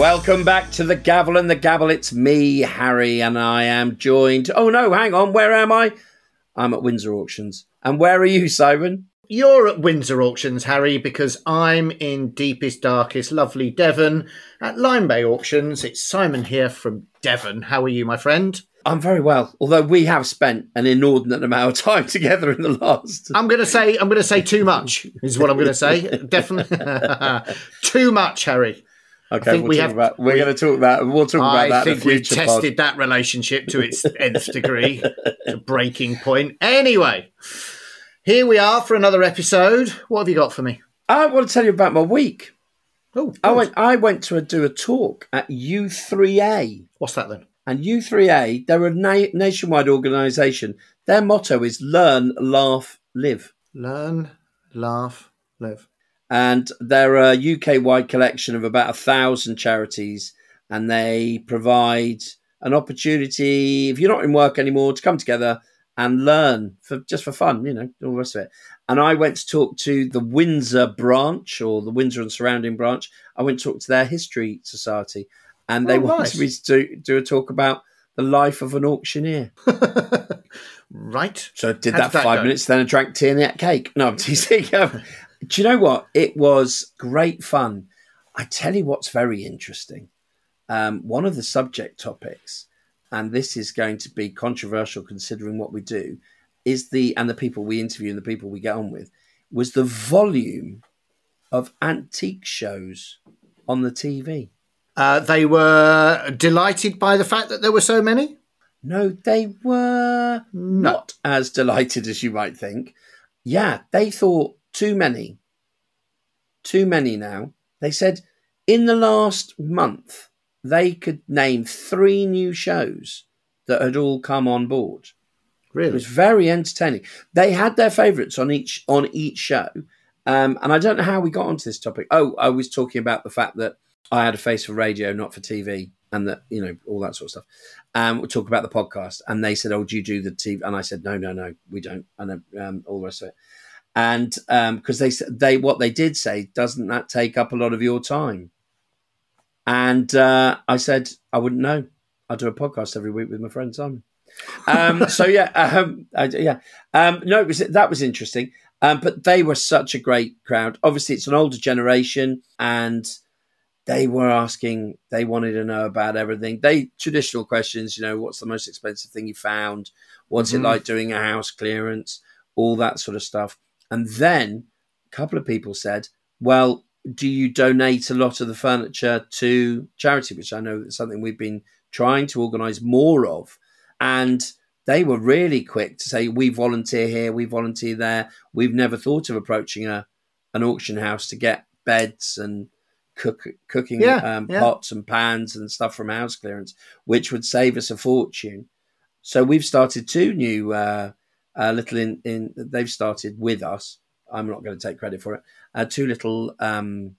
Welcome back to the Gavel and the Gabble. It's me, Harry, and I am joined. Oh no, hang on. Where am I? I'm at Windsor Auctions. And where are you, Simon? You're at Windsor Auctions, Harry, because I'm in deepest, darkest, lovely Devon at Lyme Bay Auctions. It's Simon here from Devon. How are you, my friend? I'm very well, although we have spent an inordinate amount of time together in the last. I'm going to say I'm going to say too much is what I'm going to say. Definitely too much, Harry. Okay, we'll we have, about, we're we, going to talk about we'll talk about I that. I think we tested pod. that relationship to its nth degree, to breaking point. Anyway, here we are for another episode. What have you got for me? I want to tell you about my week. Oh, I went. I went to a, do a talk at U3A. What's that then? And U3A, they're a na- nationwide organisation. Their motto is "Learn, Laugh, Live." Learn, laugh, live and they're a UK wide collection of about a thousand charities, and they provide an opportunity if you're not in work anymore to come together and learn for just for fun, you know, all the rest of it. And I went to talk to the Windsor branch or the Windsor and surrounding branch. I went to talk to their history society, and they oh, wanted nice. me to do, do a talk about the life of an auctioneer. right. So I did that, that five go? minutes, then I drank tea and ate cake. No, I'm teasing. Do you know what? It was great fun. I tell you what's very interesting. Um, one of the subject topics, and this is going to be controversial considering what we do, is the and the people we interview and the people we get on with, was the volume of antique shows on the TV. Uh, they were delighted by the fact that there were so many. No, they were no. not as delighted as you might think. Yeah, they thought too many. Too many now. They said in the last month, they could name three new shows that had all come on board. Really? It was very entertaining. They had their favourites on each on each show. Um, and I don't know how we got onto this topic. Oh, I was talking about the fact that I had a face for radio, not for TV, and that you know all that sort of stuff. Um, we talk about the podcast, and they said, "Oh, do you do the TV?" And I said, "No, no, no, we don't." And um, all the rest of it and because um, they they what they did say doesn't that take up a lot of your time? And uh, i said i wouldn't know. I do a podcast every week with my friend simon. Um, so yeah um, I, yeah. Um, no it was that was interesting. Um, but they were such a great crowd. Obviously it's an older generation and they were asking they wanted to know about everything. They traditional questions you know what's the most expensive thing you found? What's mm-hmm. it like doing a house clearance? All that sort of stuff and then a couple of people said, well, do you donate a lot of the furniture to charity, which I know is something we've been trying to organise more of. And they were really quick to say, we volunteer here, we volunteer there. We've never thought of approaching a an auction house to get beds and cook, cooking yeah, um, yeah. pots and pans and stuff from house clearance, which would save us a fortune. So we've started two new uh, uh, little in, in they've started with us. I'm not going to take credit for it. Uh, two little um,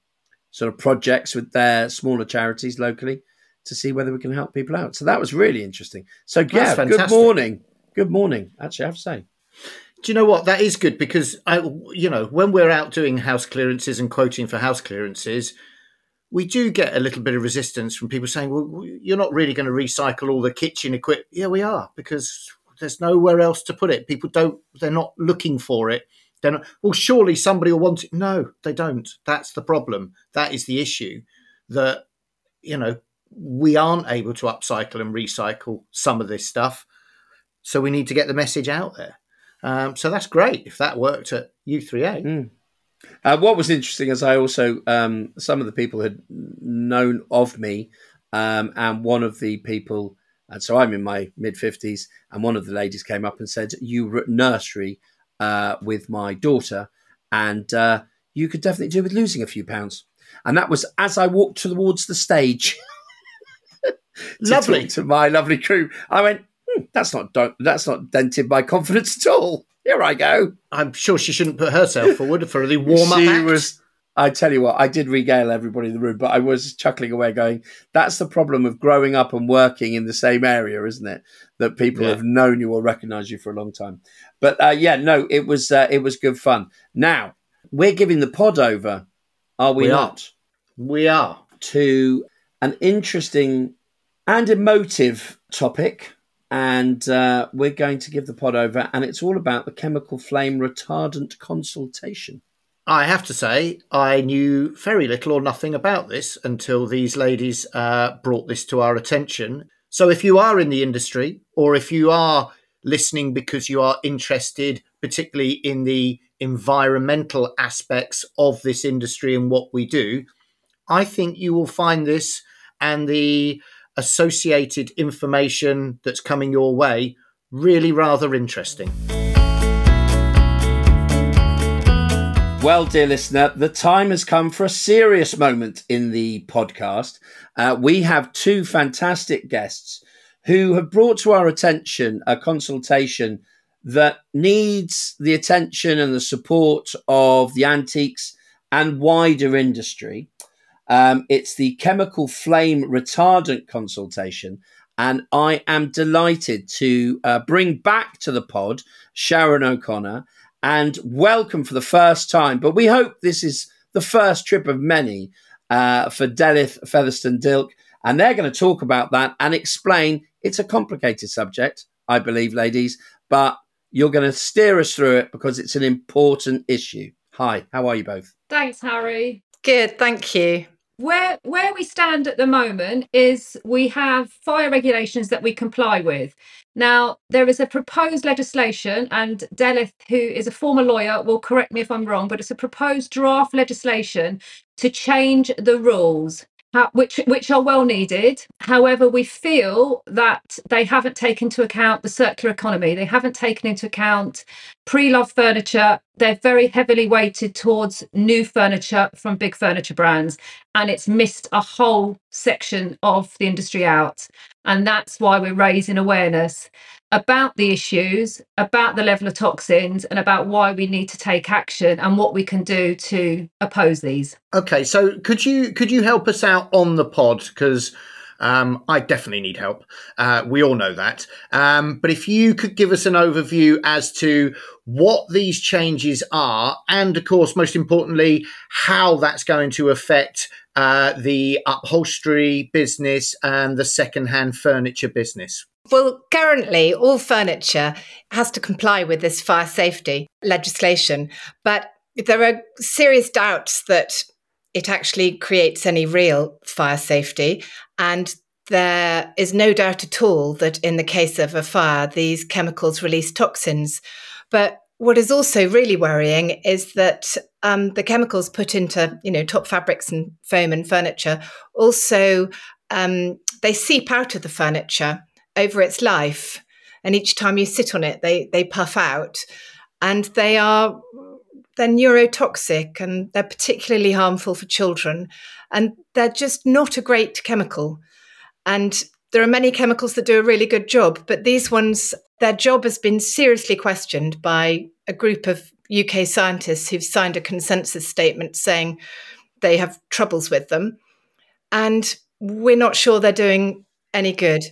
sort of projects with their smaller charities locally to see whether we can help people out. So that was really interesting. So yeah, good morning. Good morning. Actually, I have to say. Do you know what? That is good because I, you know, when we're out doing house clearances and quoting for house clearances, we do get a little bit of resistance from people saying, "Well, you're not really going to recycle all the kitchen equipment." Yeah, we are because there's nowhere else to put it. People don't. They're not looking for it. They're not. Well, surely somebody will want it. No, they don't. That's the problem. That is the issue. That you know we aren't able to upcycle and recycle some of this stuff. So we need to get the message out there. Um, so that's great if that worked at U3A. Mm. Uh, what was interesting is I also um, some of the people had known of me, um, and one of the people and so I'm in my mid 50s, and one of the ladies came up and said, You were at nursery uh, with my daughter, and uh, you could definitely do with losing a few pounds. And that was as I walked towards the stage. to lovely. to my lovely crew. I went, hmm, that's not that's not dented my confidence at all. Here I go. I'm sure she shouldn't put herself forward for the warm up. She act. was I tell you what, I did regale everybody in the room, but I was chuckling away, going, "That's the problem of growing up and working in the same area, isn't it? That people yeah. have known you or recognise you for a long time." But uh, yeah, no, it was uh, it was good fun. Now we're giving the pod over, are we, we not? Are. We are to an interesting and emotive topic. And uh, we're going to give the pod over, and it's all about the chemical flame retardant consultation. I have to say, I knew very little or nothing about this until these ladies uh, brought this to our attention. So, if you are in the industry, or if you are listening because you are interested, particularly in the environmental aspects of this industry and what we do, I think you will find this and the associated information that's coming your way really rather interesting. Well, dear listener, the time has come for a serious moment in the podcast. Uh, we have two fantastic guests who have brought to our attention a consultation that needs the attention and the support of the antiques and wider industry. Um, it's the chemical flame retardant consultation. And I am delighted to uh, bring back to the pod Sharon O'Connor and welcome for the first time. But we hope this is the first trip of many uh, for Delyth Fetherston-Dilke. And they're going to talk about that and explain it's a complicated subject, I believe, ladies, but you're going to steer us through it because it's an important issue. Hi, how are you both? Thanks, Harry. Good, thank you. Where where we stand at the moment is we have fire regulations that we comply with. Now, there is a proposed legislation, and Delyth, who is a former lawyer, will correct me if I'm wrong, but it's a proposed draft legislation to change the rules which which are well needed. However, we feel that they haven't taken into account the circular economy. They haven't taken into account pre-loved furniture. They're very heavily weighted towards new furniture from big furniture brands, and it's missed a whole section of the industry out. And that's why we're raising awareness about the issues, about the level of toxins, and about why we need to take action and what we can do to oppose these. Okay, so could you could you help us out on the pod because um, I definitely need help. Uh, we all know that. Um, but if you could give us an overview as to what these changes are, and of course, most importantly, how that's going to affect uh, the upholstery business and the second-hand furniture business. Well, currently, all furniture has to comply with this fire safety legislation, but there are serious doubts that it actually creates any real fire safety. And there is no doubt at all that in the case of a fire, these chemicals release toxins. But what is also really worrying is that um, the chemicals put into, you know, top fabrics and foam and furniture also um, they seep out of the furniture over its life. And each time you sit on it, they, they puff out. And they are they're neurotoxic and they're particularly harmful for children. And they're just not a great chemical. And there are many chemicals that do a really good job, but these ones, their job has been seriously questioned by a group of UK scientists who've signed a consensus statement saying they have troubles with them. And we're not sure they're doing any good.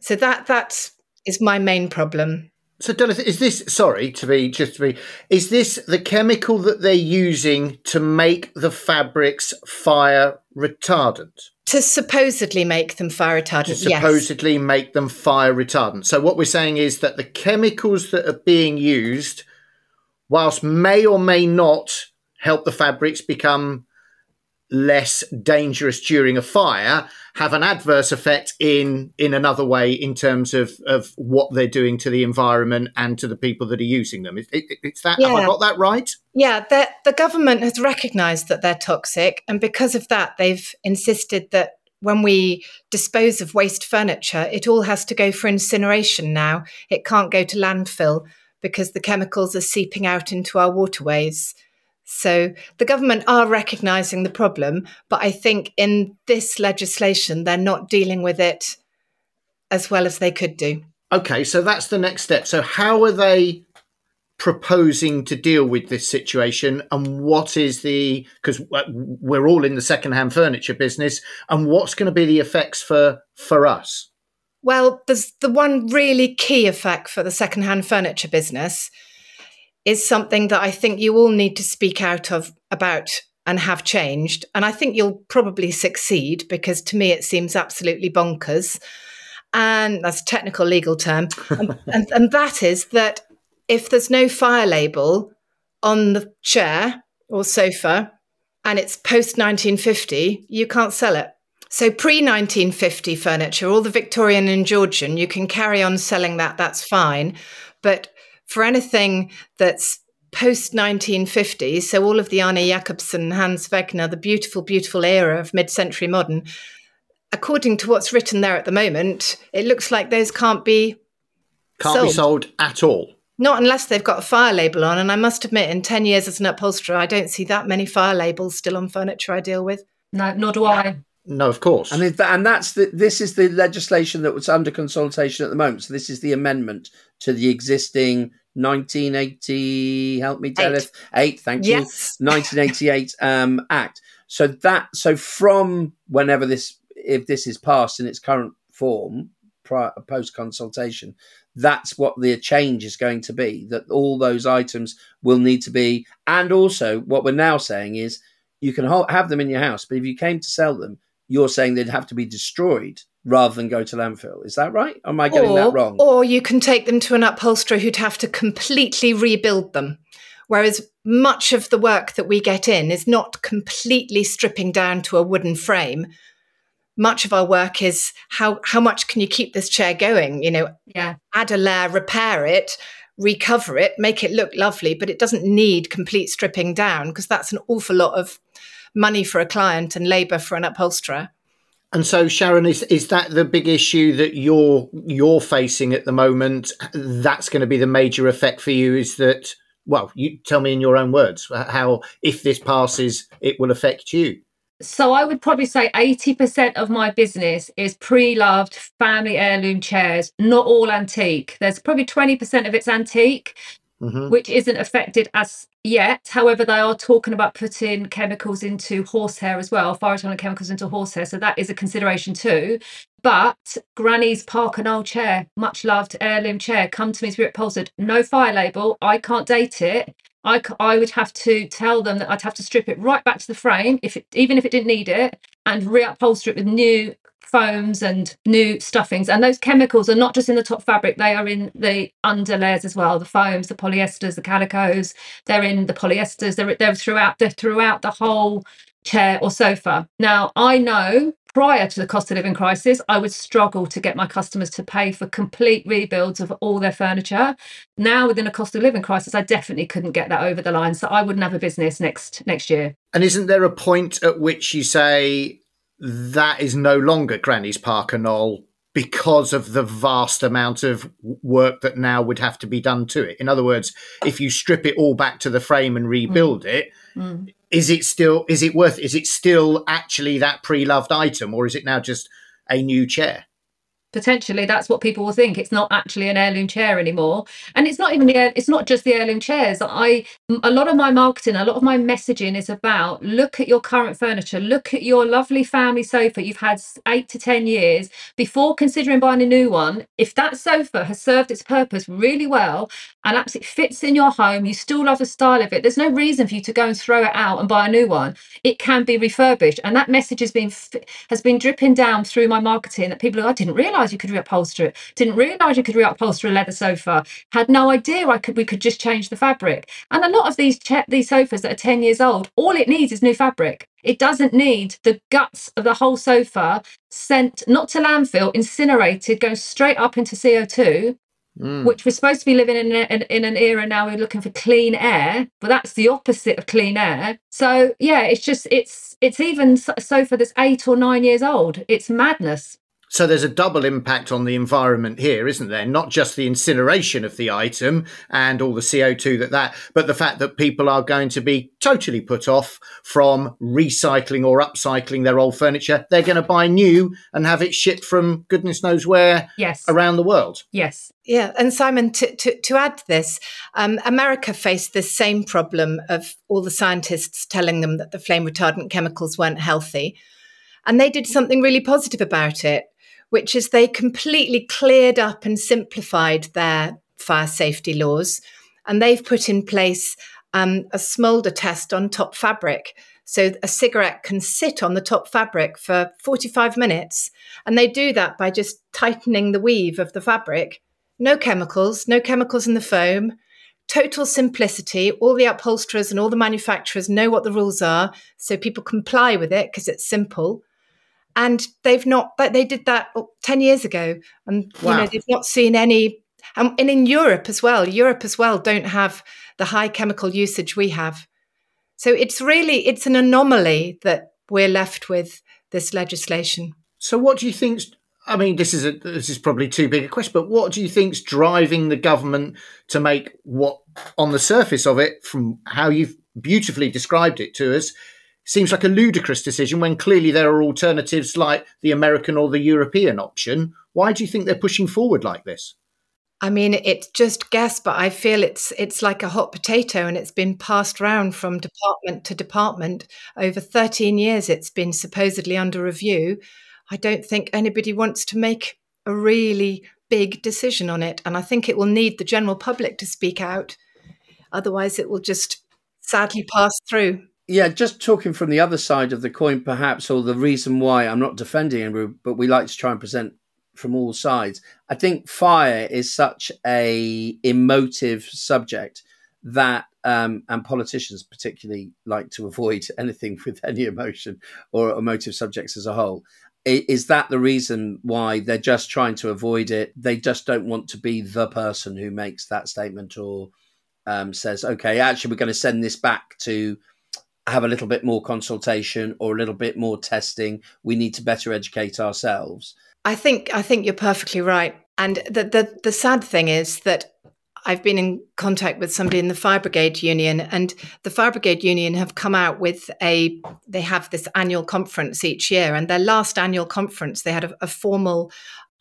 So that that is my main problem. So, Delyth, is this sorry to be just to be is this the chemical that they're using to make the fabrics fire retardant? To supposedly make them fire retardant. To supposedly yes. make them fire retardant. So, what we're saying is that the chemicals that are being used, whilst may or may not help the fabrics become less dangerous during a fire have an adverse effect in in another way in terms of of what they're doing to the environment and to the people that are using them. It, it, it's that. Yeah. Have I got that right? Yeah, the, the government has recognised that they're toxic, and because of that, they've insisted that when we dispose of waste furniture, it all has to go for incineration now. It can't go to landfill because the chemicals are seeping out into our waterways. So the government are recognising the problem, but I think in this legislation, they're not dealing with it as well as they could do. Okay, so that's the next step. So, how are they proposing to deal with this situation and what is the because uh, we're all in the second-hand furniture business and what's going to be the effects for for us well there's the one really key effect for the second-hand furniture business is something that I think you all need to speak out of about and have changed. And I think you'll probably succeed because to me it seems absolutely bonkers. And that's a technical legal term. Um, and, and, and that is that if there's no fire label on the chair or sofa and it's post 1950, you can't sell it. So pre 1950 furniture, all the Victorian and Georgian, you can carry on selling that, that's fine. But for anything that's post 1950, so all of the Arne Jacobsen, Hans Wegner, the beautiful, beautiful era of mid century modern, according to what's written there at the moment, it looks like those can't be can't sold. be sold at all. Not unless they've got a fire label on. And I must admit, in 10 years as an upholsterer, I don't see that many fire labels still on furniture I deal with. No, nor do I. No, of course. And if and that's the this is the legislation that was under consultation at the moment. So this is the amendment to the existing 1980. Help me, Delyth. Eight. Thank you. 1988 um, Act. So that so from whenever this if this is passed in its current form, post consultation, that's what the change is going to be. That all those items will need to be, and also what we're now saying is you can have them in your house, but if you came to sell them, you're saying they'd have to be destroyed rather than go to landfill. Is that right? Am I getting or, that wrong? Or you can take them to an upholsterer who'd have to completely rebuild them. Whereas much of the work that we get in is not completely stripping down to a wooden frame. Much of our work is how how much can you keep this chair going? You know, yeah. add a layer, repair it, recover it, make it look lovely, but it doesn't need complete stripping down because that's an awful lot of money for a client and labour for an upholsterer. And so, Sharon, is is that the big issue that you're you're facing at the moment? That's going to be the major effect for you. Is that well? You tell me in your own words how, if this passes, it will affect you. So I would probably say 80% of my business is pre-loved family heirloom chairs, not all antique. There's probably 20% of it's antique, mm-hmm. which isn't affected as yet. However, they are talking about putting chemicals into horsehair as well, retardant chemicals into horsehair. So that is a consideration too. But Granny's Parker Knoll chair, much loved heirloom chair, come to me be upholstered. No fire label. I can't date it. I, I would have to tell them that I'd have to strip it right back to the frame, if it, even if it didn't need it, and reupholster it with new foams and new stuffings. And those chemicals are not just in the top fabric, they are in the underlayers as well. The foams, the polyesters, the calicos, they're in the polyesters, they're, they're throughout they're throughout the whole chair or sofa. Now I know prior to the cost of living crisis, I would struggle to get my customers to pay for complete rebuilds of all their furniture. Now, within a cost of living crisis, I definitely couldn't get that over the line. So I wouldn't have a business next next year. And isn't there a point at which you say that is no longer Granny's Parker Knoll because of the vast amount of work that now would have to be done to it. In other words, if you strip it all back to the frame and rebuild mm. it, mm. is it still is it worth is it still actually that pre-loved item or is it now just a new chair? Potentially that's what people will think. It's not actually an heirloom chair anymore. And it's not even the it's not just the heirloom chairs. I a lot of my marketing a lot of my messaging is about look at your current furniture. Look at your lovely family sofa you've had 8 to 10 years. Before considering buying a new one if that sofa has served its purpose really well and absolutely fits in your home you still love the style of it there's no reason for you to go and throw it out and buy a new one. It can be refurbished. And that message has been has been dripping down through my marketing that people i didn't realize realize you could reupholster it. Didn't realize you could reupholster a leather sofa. Had no idea I could. We could just change the fabric. And a lot of these che- these sofas that are ten years old, all it needs is new fabric. It doesn't need the guts of the whole sofa sent not to landfill, incinerated, going straight up into CO two. Mm. Which we're supposed to be living in, a, in, in an era now. We're looking for clean air, but that's the opposite of clean air. So yeah, it's just it's it's even a sofa that's eight or nine years old. It's madness. So there's a double impact on the environment here, isn't there? Not just the incineration of the item and all the CO2 that that, but the fact that people are going to be totally put off from recycling or upcycling their old furniture. They're going to buy new and have it shipped from goodness knows where yes. around the world. Yes. Yeah, and Simon, to, to, to add to this, um, America faced this same problem of all the scientists telling them that the flame retardant chemicals weren't healthy. And they did something really positive about it which is they completely cleared up and simplified their fire safety laws. And they've put in place um, a smolder test on top fabric. so a cigarette can sit on the top fabric for 45 minutes. And they do that by just tightening the weave of the fabric. No chemicals, no chemicals in the foam, total simplicity. All the upholsterers and all the manufacturers know what the rules are, so people comply with it because it's simple. And they've not, they did that 10 years ago. And, wow. you know, they've not seen any, and in Europe as well, Europe as well don't have the high chemical usage we have. So it's really it's an anomaly that we're left with this legislation. So what do you think? I mean, this is a this is probably too big a question, but what do you think's driving the government to make what, on the surface of it, from how you've beautifully described it to us, seems like a ludicrous decision when clearly there are alternatives like the American or the European option. Why do you think they're pushing forward like this? I mean, it's just guess, but I feel it's it's like a hot potato, and it's been passed around from department to department over 13 years. It's been supposedly under review. I don't think anybody wants to make a really big decision on it, and I think it will need the general public to speak out. Otherwise, it will just sadly pass through. Yeah, just talking from the other side of the coin, perhaps, or the reason why I'm not defending him, but we like to try and present from all sides. I think fire is such a emotive subject that um, and politicians particularly like to avoid anything with any emotion or emotive subjects as a whole. Is that the reason why they're just trying to avoid it? They just don't want to be the person who makes that statement or um, says, "Okay, actually, we're going to send this back to have a little bit more consultation or a little bit more testing. We need to better educate ourselves." I think I think you're perfectly right. And the, the the sad thing is that I've been in contact with somebody in the Fire Brigade Union, and the Fire Brigade Union have come out with a. They have this annual conference each year, and their last annual conference, they had a, a formal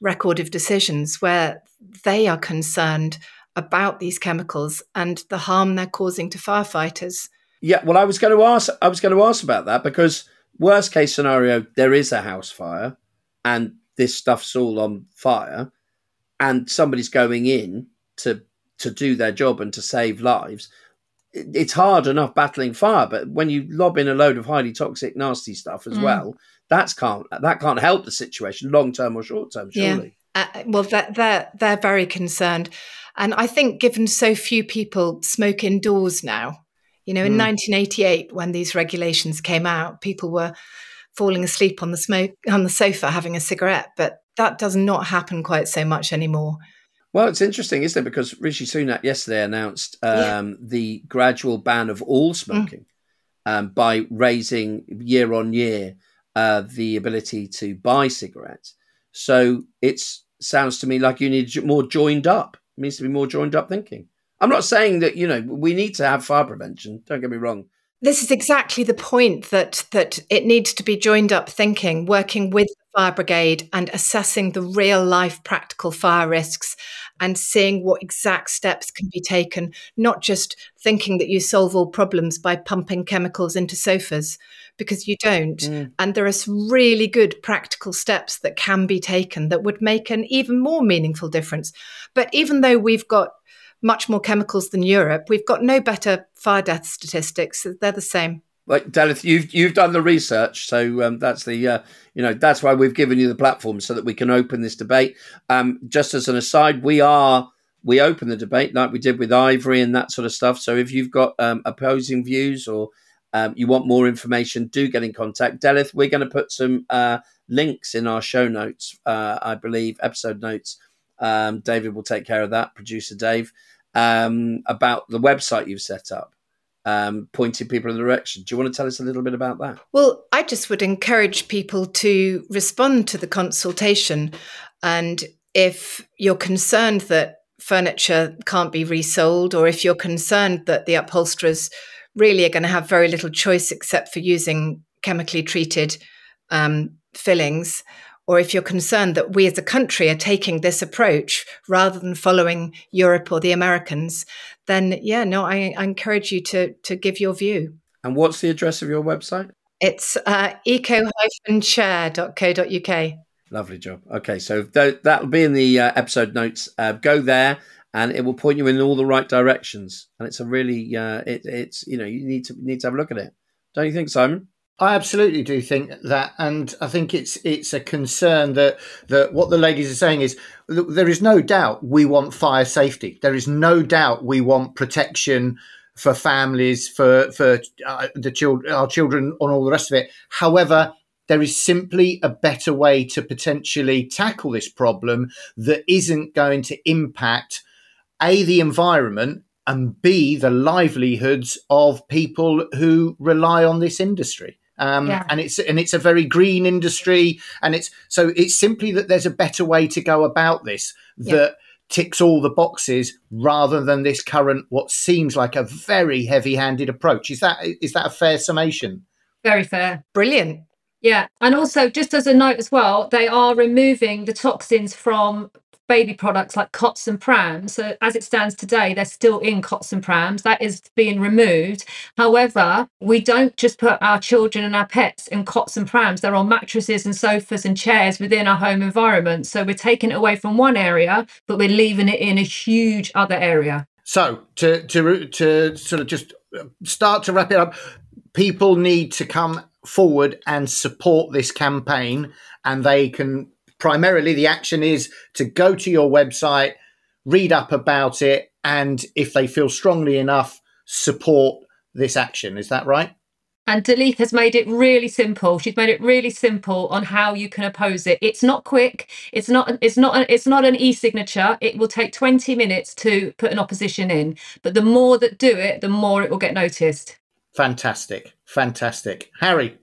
record of decisions where they are concerned about these chemicals and the harm they're causing to firefighters. Yeah, well, I was going to ask. I was going to ask about that because worst case scenario, there is a house fire, and this stuff's all on fire and somebody's going in to to do their job and to save lives it's hard enough battling fire but when you lob in a load of highly toxic nasty stuff as mm. well that's can't that can't help the situation long term or short term surely yeah. Uh, well they're, they're they're very concerned and i think given so few people smoke indoors now you know in mm. 1988 when these regulations came out people were falling asleep on the smoke on the sofa having a cigarette, but that does not happen quite so much anymore. Well, it's interesting, isn't it? Because Rishi Sunak yesterday announced um, yeah. the gradual ban of all smoking mm. um, by raising year on year uh, the ability to buy cigarettes. So it sounds to me like you need more joined up. It needs to be more joined up thinking. I'm not saying that you know we need to have fire prevention. Don't get me wrong, this is exactly the point that that it needs to be joined up thinking, working with the fire brigade and assessing the real life practical fire risks and seeing what exact steps can be taken, not just thinking that you solve all problems by pumping chemicals into sofas because you don't. Mm. And there are some really good practical steps that can be taken that would make an even more meaningful difference. But even though we've got much more chemicals than Europe. We've got no better fire death statistics. They're the same. Like Delyth, you've you've done the research, so um, that's the uh, you know that's why we've given you the platform so that we can open this debate. Um, just as an aside, we are we open the debate like we did with Ivory and that sort of stuff. So if you've got um, opposing views or um, you want more information, do get in contact. Delyth, we're going to put some uh, links in our show notes, uh, I believe, episode notes. Um, David will take care of that, producer Dave um, about the website you've set up, um, pointing people in the direction. Do you want to tell us a little bit about that? Well, I just would encourage people to respond to the consultation. And if you're concerned that furniture can't be resold, or if you're concerned that the upholsterers really are going to have very little choice except for using chemically treated um, fillings, or if you're concerned that we as a country are taking this approach rather than following Europe or the Americans, then yeah, no, I, I encourage you to to give your view. And what's the address of your website? It's uh, eco-chair.co.uk. Lovely job. Okay, so th- that'll be in the uh, episode notes. Uh, go there, and it will point you in all the right directions. And it's a really, uh, it, it's you know, you need to need to have a look at it. Don't you think, Simon? I absolutely do think that, and I think it's it's a concern that that what the ladies are saying is there is no doubt we want fire safety. There is no doubt we want protection for families, for for uh, the children, our children, and all the rest of it. However, there is simply a better way to potentially tackle this problem that isn't going to impact a the environment and b the livelihoods of people who rely on this industry. Um, yeah. and it's and it's a very green industry, and it's so it's simply that there's a better way to go about this that yeah. ticks all the boxes rather than this current what seems like a very heavy-handed approach. Is that is that a fair summation? Very fair. Brilliant. Yeah, and also just as a note as well, they are removing the toxins from baby products like cots and prams. So as it stands today, they're still in cots and prams. That is being removed. However, we don't just put our children and our pets in cots and prams. They're on mattresses and sofas and chairs within our home environment. So we're taking it away from one area, but we're leaving it in a huge other area. So to to to sort of just start to wrap it up, people need to come forward and support this campaign and they can primarily the action is to go to your website, read up about it, and if they feel strongly enough, support this action. Is that right? And Delyth has made it really simple. She's made it really simple on how you can oppose it. It's not quick. It's not. It's not. It's not an e-signature. It will take twenty minutes to put an opposition in. But the more that do it, the more it will get noticed. Fantastic, fantastic, Harry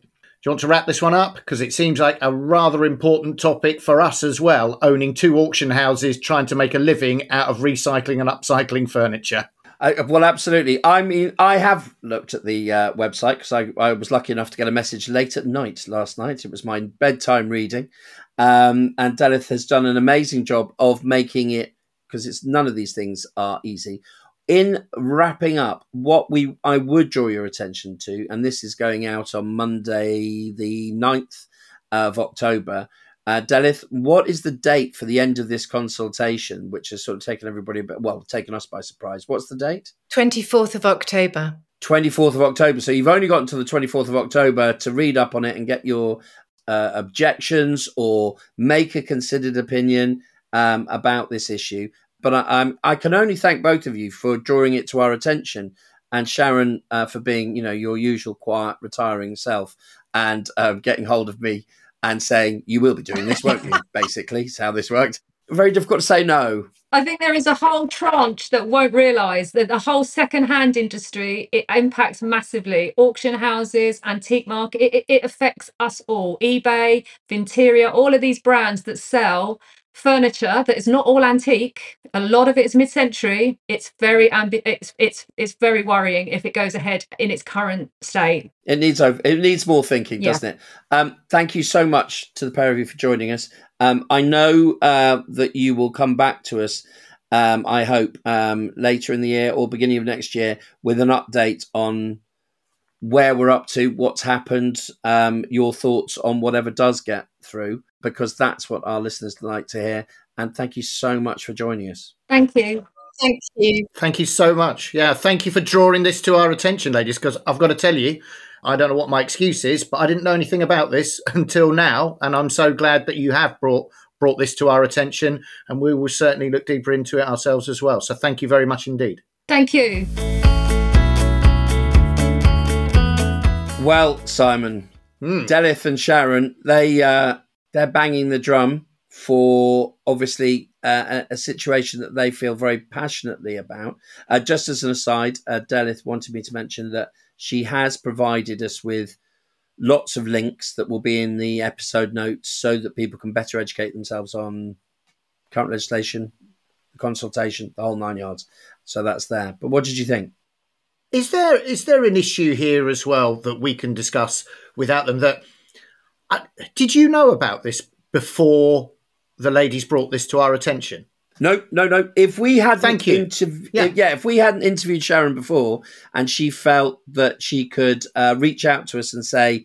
you want to wrap this one up? Because it seems like a rather important topic for us as well, owning two auction houses, trying to make a living out of recycling and upcycling furniture. I, well, absolutely. I mean, I have looked at the uh, website because I, I, was lucky enough to get a message late at night last night. It was my bedtime reading. Um, and Delyth has done an amazing job of making it, because it's none of these things are easy, in wrapping up, what we I would draw your attention to, and this is going out on Monday, the 9th of October. Uh, Delyth, what is the date for the end of this consultation, which has sort of taken everybody, but well, taken us by surprise? What's the date? 24th of October. 24th of October. So you've only got until the 24th of October to read up on it and get your uh, objections or make a considered opinion um, about this issue. But I, um, I can only thank both of you for drawing it to our attention, and Sharon uh, for being, you know, your usual quiet, retiring self, and um, getting hold of me and saying you will be doing this, won't you? Basically, is how this worked. Very difficult to say no. I think there is a whole tranche that won't realise that the whole second-hand industry it impacts massively. Auction houses, antique market, it, it affects us all. eBay, Vinterior, all of these brands that sell furniture that is not all antique. A lot of it is mid-century. It's very ambi- it's it's it's very worrying if it goes ahead in its current state. It needs it needs more thinking, doesn't it? Um, thank you so much to the pair of you for joining us. Um, I know uh, that you will come back to us. Um, I hope um, later in the year or beginning of next year with an update on where we're up to, what's happened, um, your thoughts on whatever does get through, because that's what our listeners like to hear. And thank you so much for joining us. Thank you. Thank you. Thank you so much. Yeah, thank you for drawing this to our attention, ladies, because I've got to tell you, I don't know what my excuse is, but I didn't know anything about this until now. And I'm so glad that you have brought brought this to our attention and we will certainly look deeper into it ourselves as well. So thank you very much indeed. Thank you. Well, Simon, mm. Delyth and Sharon, they uh, they're banging the drum for obviously uh, a, a, situation that they feel very passionately about. Uh, just as an aside, uh, Delyth wanted me to mention that she has provided us with lots of links that will be in the episode notes so that people can better educate themselves on current legislation, consultation, the whole nine yards. So that's there. But what did you think? Is there is there an issue here as well that we can discuss without them? That uh, did you know about this before the ladies brought this to our attention? No, no, no. If we had thank you, interv- yeah. yeah, if we hadn't interviewed Sharon before, and she felt that she could uh, reach out to us and say,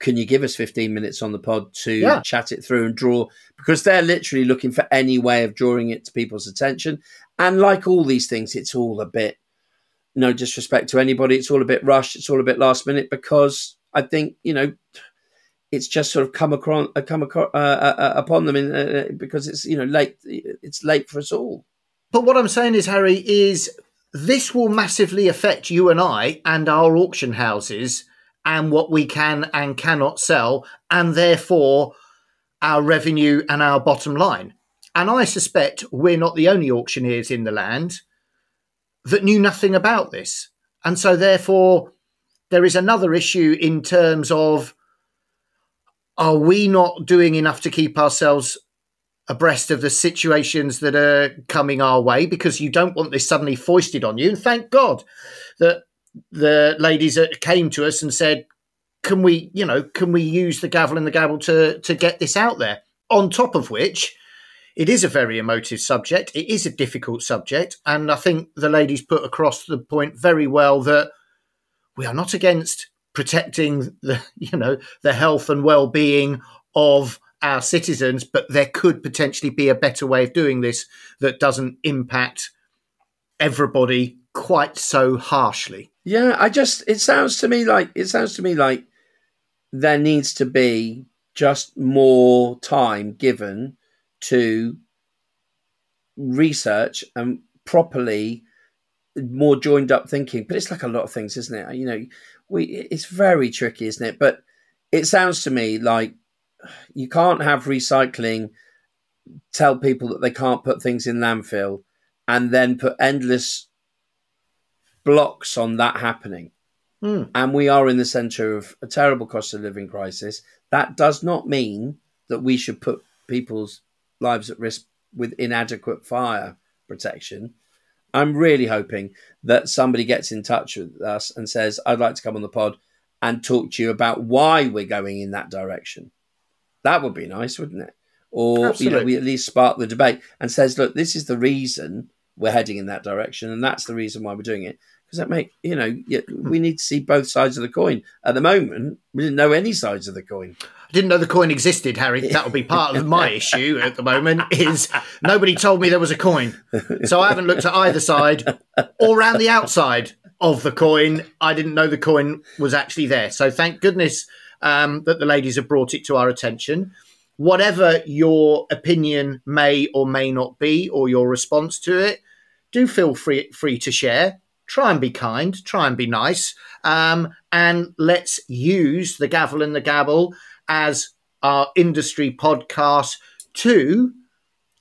"Can you give us fifteen minutes on the pod to yeah. chat it through and draw?" Because they're literally looking for any way of drawing it to people's attention. And like all these things, it's all a bit no disrespect to anybody, it's all a bit rushed, it's all a bit last minute because I think you know it's just sort of come across, uh, come across, uh, uh, uh, upon them in, uh, because it's you know late. It's late for us all. But what I'm saying is, Harry, is this will massively affect you and I and our auction houses and what we can and cannot sell, and therefore our revenue and our bottom line. And I suspect we're not the only auctioneers in the land that knew nothing about this. And so, therefore, there is another issue in terms of are we not doing enough to keep ourselves abreast of the situations that are coming our way because you don't want this suddenly foisted on you. And thank God that the ladies that came to us and said, can we, you know, can we use the gavel and the gavel to to get this out there? On top of which, it is a very emotive subject. It is a difficult subject, and I think the ladies put across the point very well that we are not against protecting the, you know, the health and well-being of our citizens, but there could potentially be a better way of doing this that doesn't impact everybody quite so harshly. Yeah, I just it sounds to me like it sounds to me like there needs to be just more time given to research and properly more joined up thinking. But it's like a lot of things, isn't it? You know, we it's very tricky, isn't it? But it sounds to me like you can't have recycling tell people that they can't put things in landfill and then put endless blocks on that happening. Mm. And we are in the center of a terrible cost of living crisis. That does not mean that we should put people's lives at risk with inadequate fire protection. I'm really hoping that somebody gets in touch with us and says, I'd like to come on the pod and talk to you about why we're going in that direction. That would be nice, wouldn't it? Or you know, we at least spark the debate and says, look, this is the reason we're heading in that direction, and that's the reason why we're doing it. Because that make you know, we need to see both sides of the coin. At the moment, we didn't know any sides of the coin. I didn't know the coin existed, Harry. That will be part of my issue at the moment. Is nobody told me there was a coin, so I haven't looked at either side or around the outside of the coin. I didn't know the coin was actually there. So thank goodness um, that the ladies have brought it to our attention. Whatever your opinion may or may not be, or your response to it, do feel free free to share. Try and be kind. Try and be nice. Um, and let's use the gavel and the gabble as our industry podcast to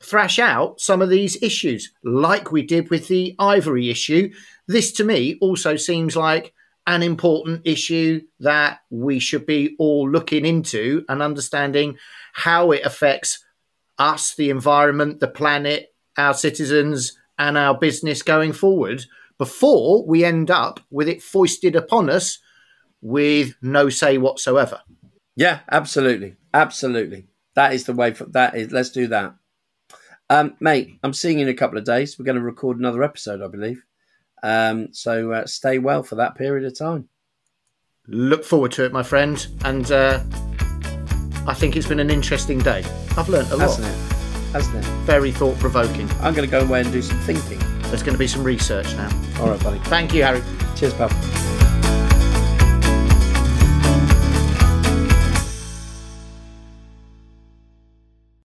thrash out some of these issues, like we did with the ivory issue. This to me also seems like an important issue that we should be all looking into and understanding how it affects us, the environment, the planet, our citizens, and our business going forward before we end up with it foisted upon us with no say whatsoever. Yeah, absolutely. Absolutely. That is the way for that is let's do that. Um, mate, I'm seeing you in a couple of days. We're going to record another episode, I believe. Um, so uh, stay well for that period of time. Look forward to it, my friend. And uh, I think it's been an interesting day. I've learnt a lot. Hasn't it? Hasn't it? Very thought provoking. I'm going to go away and do some thinking. There's going to be some research now. All right, buddy. Thank you, Harry. Cheers, pal.